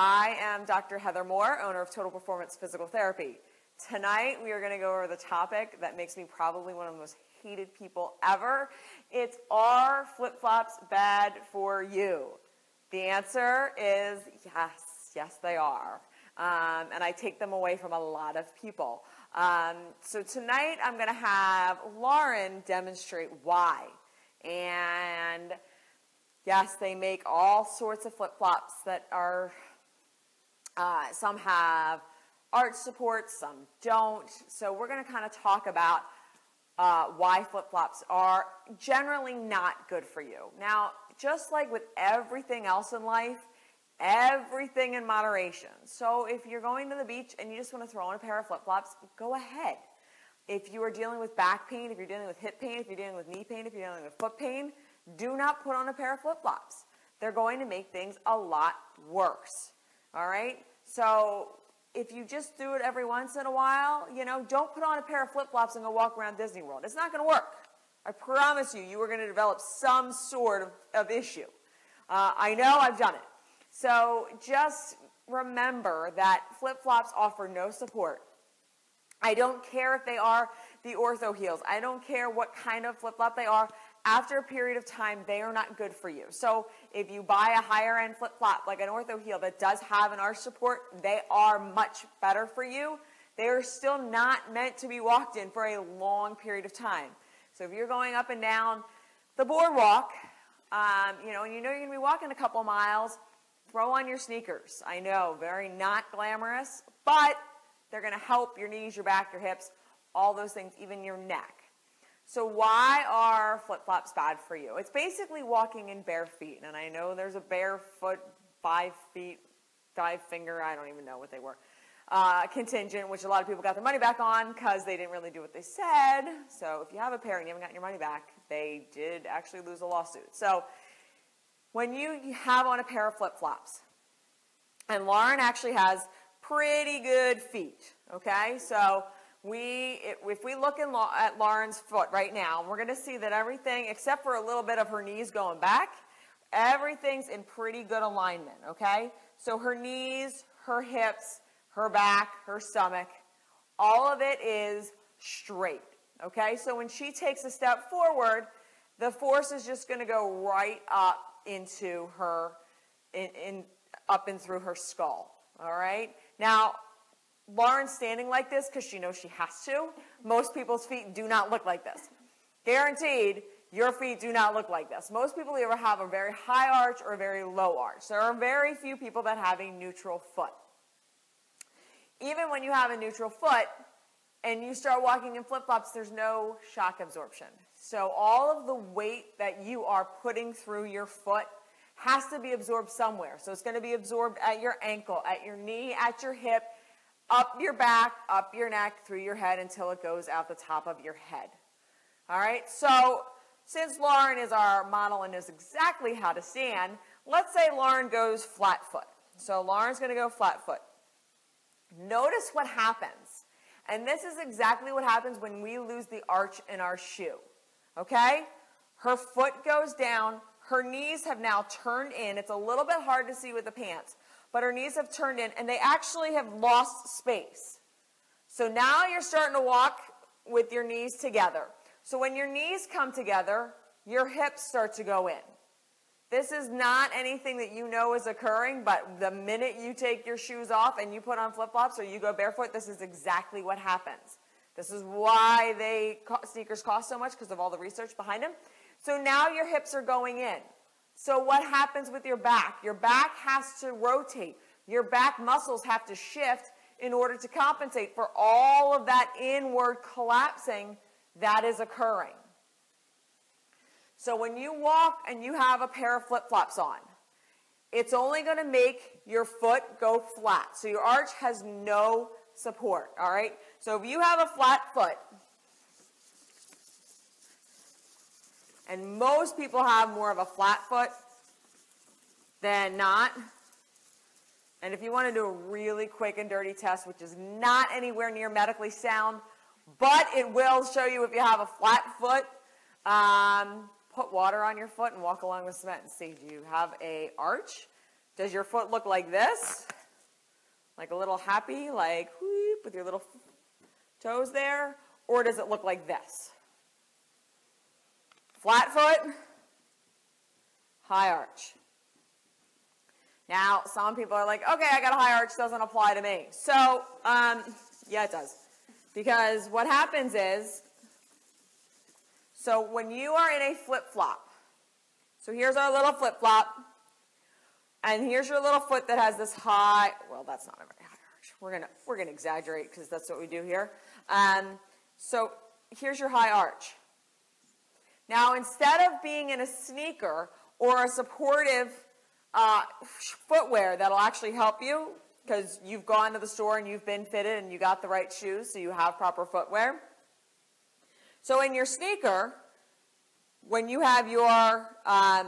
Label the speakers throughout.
Speaker 1: I am Dr. Heather Moore, owner of Total Performance Physical Therapy. Tonight we are going to go over the topic that makes me probably one of the most hated people ever. It's are flip-flops bad for you? The answer is yes, yes they are. Um, and I take them away from a lot of people. Um, so tonight I'm going to have Lauren demonstrate why. And yes, they make all sorts of flip-flops that are, uh, some have arch support, some don't. So we're going to kind of talk about uh, why flip-flops are generally not good for you. Now, just like with everything else in life, everything in moderation. So if you're going to the beach and you just want to throw on a pair of flip-flops, go ahead. If you are dealing with back pain, if you're dealing with hip pain, if you're dealing with knee pain, if you're dealing with foot pain, do not put on a pair of flip-flops. They're going to make things a lot worse. All right? So if you just do it every once in a while, you know, don't put on a pair of flip-flops and go walk around Disney World. It's not going to work. I promise you, you are going to develop some sort of, of issue. Uh, I know I've done it. So just remember that flip-flops offer no support. I don't care if they are the Orthaheels. I don't care what kind of flip-flop they are. After a period of time, they are not good for you. So if you buy a higher end flip-flop like an Orthaheel that does have an arch support, they are much better for you. They are still not meant to be walked in for a long period of time. So if you're going up and down the boardwalk, um, you know, and you know you're going to be walking a couple miles, throw on your sneakers. I know, very not glamorous, but they're going to help your knees, your back, your hips, all those things, even your neck. So why are flip-flops bad for you? It's basically walking in bare feet. And I know there's a barefoot, five feet, five finger, I don't even know what they were, uh, contingent, which a lot of people got their money back on because they didn't really do what they said. So if you have a pair and you haven't gotten your money back, they did actually lose a lawsuit. So when you have on a pair of flip-flops, and Lauren actually has pretty good feet, okay? So we, if we look in, at Lauren's foot right now, we're going to see that everything, except for a little bit of her knees going back, everything's in pretty good alignment, okay? So her knees, her hips, her back, her stomach, all of it is straight, okay? So when she takes a step forward, the force is just going to go right up into her, in, in, up and through her skull, all right? Now, Lauren's standing like this because she knows she has to. Most people's feet do not look like this. Guaranteed, your feet do not look like this. Most people either have a very high arch or a very low arch. There are very few people that have a neutral foot. Even when you have a neutral foot and you start walking in flip-flops, there's no shock absorption. So all of the weight that you are putting through your foot has to be absorbed somewhere. So it's going to be absorbed at your ankle, at your knee, at your hip, up your back, up your neck, through your head until it goes out the top of your head. All right, so since Lauren is our model and knows exactly how to stand, let's say Lauren goes flat foot. So Lauren's going to go flat foot. Notice what happens. And this is exactly what happens when we lose the arch in our shoe. Okay? Her foot goes down. Her knees have now turned in. It's a little bit hard to see with the pants but her knees have turned in and they actually have lost space. So now you're starting to walk with your knees together. So when your knees come together, your hips start to go in. This is not anything that you know is occurring, but the minute you take your shoes off and you put on flip-flops or you go barefoot, this is exactly what happens. This is why they sneakers cost so much because of all the research behind them. So now your hips are going in. So what happens with your back? Your back has to rotate. Your back muscles have to shift in order to compensate for all of that inward collapsing that is occurring. So when you walk and you have a pair of flip-flops on, it's only going to make your foot go flat. So your arch has no support, all right? So if you have a flat foot, And most people have more of a flat foot than not. And if you want to do a really quick and dirty test, which is not anywhere near medically sound, but it will show you if you have a flat foot, um, put water on your foot and walk along with cement and see, do you have a arch? Does your foot look like this? Like a little happy, like whoop, with your little toes there? Or does it look like this? Flat foot, high arch. Now, some people are like, okay, I got a high arch, doesn't apply to me. So, um, yeah, it does. Because what happens is, so when you are in a flip-flop, so here's our little flip-flop, and here's your little foot that has this high, well, that's not a very high arch. We're going to we're gonna exaggerate because that's what we do here. Um, so here's your high arch. Now, instead of being in a sneaker or a supportive uh, footwear that'll actually help you because you've gone to the store and you've been fitted and you got the right shoes, so you have proper footwear. So in your sneaker, when you have your, um,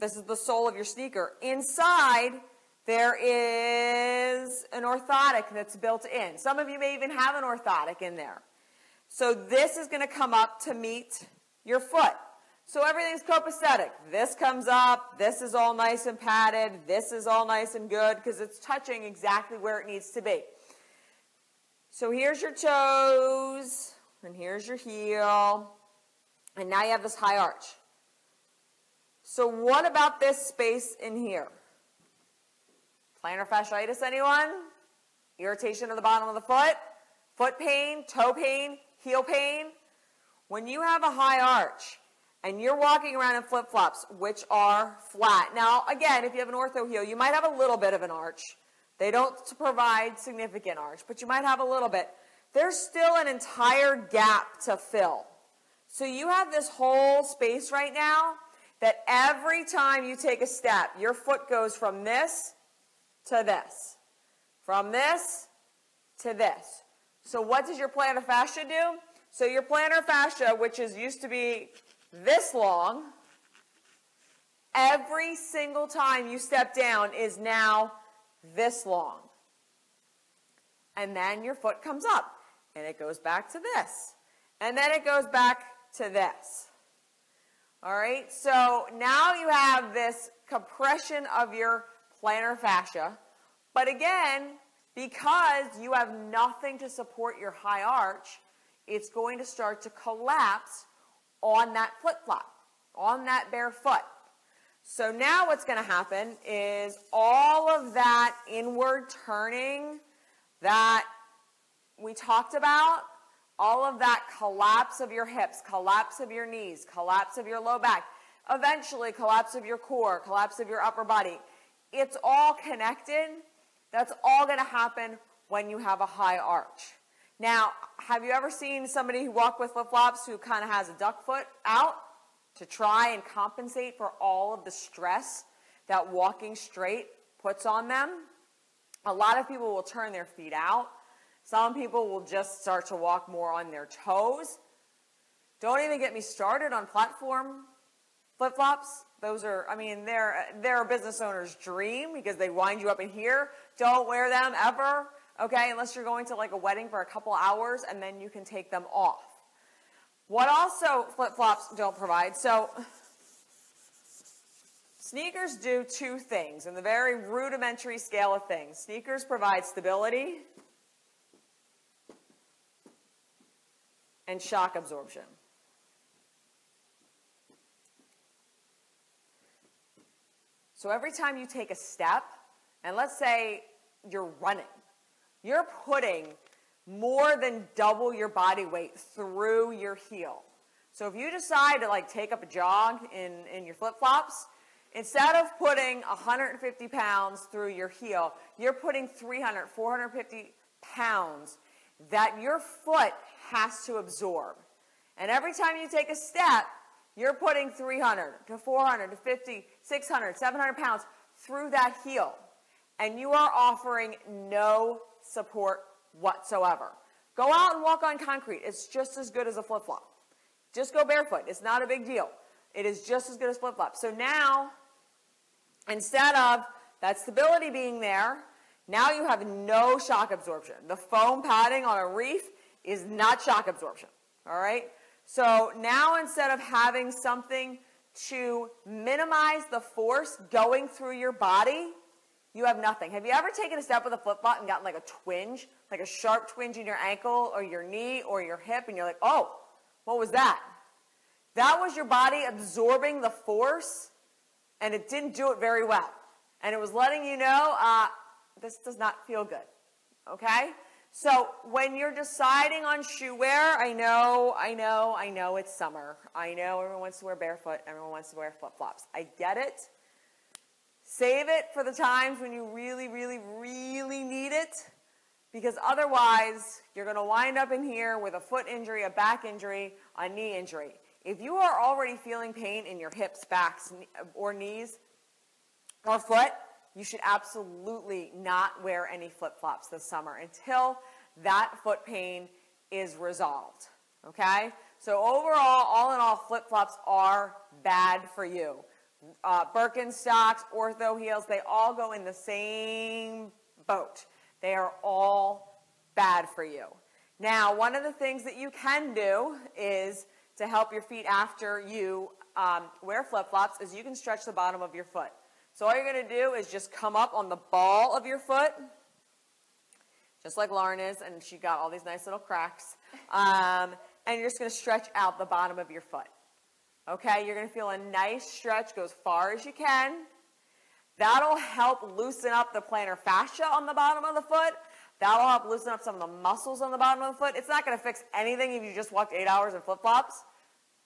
Speaker 1: this is the sole of your sneaker, inside there is an orthotic that's built in. Some of you may even have an orthotic in there. So this is going to come up to meet your foot. So everything's copacetic. This comes up, this is all nice and padded, this is all nice and good because it's touching exactly where it needs to be. So here's your toes, and here's your heel, and now you have this high arch. So what about this space in here? Plantar fasciitis, anyone? Irritation of the bottom of the foot? Foot pain, toe pain, heel pain? When you have a high arch, and you're walking around in flip-flops, which are flat. Now, again, if you have an Orthaheel, you might have a little bit of an arch. They don't provide significant arch, but you might have a little bit. There's still an entire gap to fill. So you have this whole space right now that every time you take a step, your foot goes from this to this. From this to this. So what does your plantar fascia do? So your plantar fascia, which is used to be this long, every single time you step down is now this long. And then your foot comes up and it goes back to this. And then it goes back to this. All right, so now you have this compression of your plantar fascia. But again, because you have nothing to support your high arch, it's going to start to collapse on that flip-flop, on that bare foot. So now what's going to happen is all of that inward turning that we talked about, all of that collapse of your hips, collapse of your knees, collapse of your low back, eventually collapse of your core, collapse of your upper body. It's all connected. That's all going to happen when you have a high arch. Now, have you ever seen somebody who walk with flip-flops who kind of has a duck foot out to try and compensate for all of the stress that walking straight puts on them? A lot of people will turn their feet out. Some people will just start to walk more on their toes. Don't even get me started on platform flip-flops. Those are, I mean, they're, they're a business owner's dream because they wind you up in here. Don't wear them ever okay, unless you're going to like a wedding for a couple hours and then you can take them off. What also flip-flops don't provide, so sneakers do two things in the very rudimentary scale of things. Sneakers provide stability and shock absorption. So every time you take a step, and let's say you're running, you're putting more than double your body weight through your heel. So if you decide to like take up a jog in, in your flip-flops, instead of putting 150 pounds through your heel, you're putting 300, 450 pounds that your foot has to absorb. And every time you take a step, you're putting 300 to 400 to 50, 600, 700 pounds through that heel. And you are offering no support whatsoever. Go out and walk on concrete. It's just as good as a flip flop. Just go barefoot. It's not a big deal. It is just as good as flip flop. So now, instead of that stability being there, now you have no shock absorption. The foam padding on a reef is not shock absorption. All right? So now instead of having something to minimize the force going through your body, you have nothing. Have you ever taken a step with a flip flop and gotten like a twinge, like a sharp twinge in your ankle or your knee or your hip, and you're like, oh, what was that? That was your body absorbing the force, and it didn't do it very well. And it was letting you know, uh, this does not feel good. Okay? So when you're deciding on shoe wear, I know, I know, I know it's summer. I know everyone wants to wear barefoot, everyone wants to wear flip flops. I get it. Save it for the times when you really, really, really need it because otherwise you're going to wind up in here with a foot injury, a back injury, a knee injury. If you are already feeling pain in your hips, backs, or knees, or foot, you should absolutely not wear any flip flops this summer until that foot pain is resolved. Okay? So, overall, all in all, flip flops are bad for you. Uh, Birkenstocks, Orthaheels, they all go in the same boat. They are all bad for you. Now, one of the things that you can do is to help your feet after you um, wear flip flops is you can stretch the bottom of your foot. So all you're going to do is just come up on the ball of your foot, just like Lauren is, and she got all these nice little cracks. Um, and you're just going to stretch out the bottom of your foot. Okay, you're going to feel a nice stretch, go as far as you can. That'll help loosen up the plantar fascia on the bottom of the foot. That'll help loosen up some of the muscles on the bottom of the foot. It's not going to fix anything if you just walked eight hours in flip flops,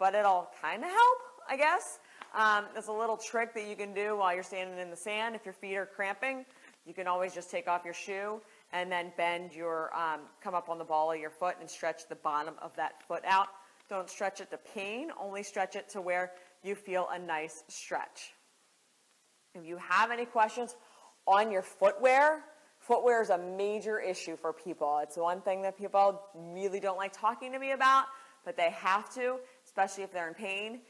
Speaker 1: but it'll kind of help, I guess. Um, there's a little trick that you can do while you're standing in the sand. If your feet are cramping, you can always just take off your shoe and then bend your, um, come up on the ball of your foot and stretch the bottom of that foot out. Don't stretch it to pain, only stretch it to where you feel a nice stretch. If you have any questions on your footwear, footwear is a major issue for people. It's one thing that people really don't like talking to me about, but they have to, especially if they're in pain.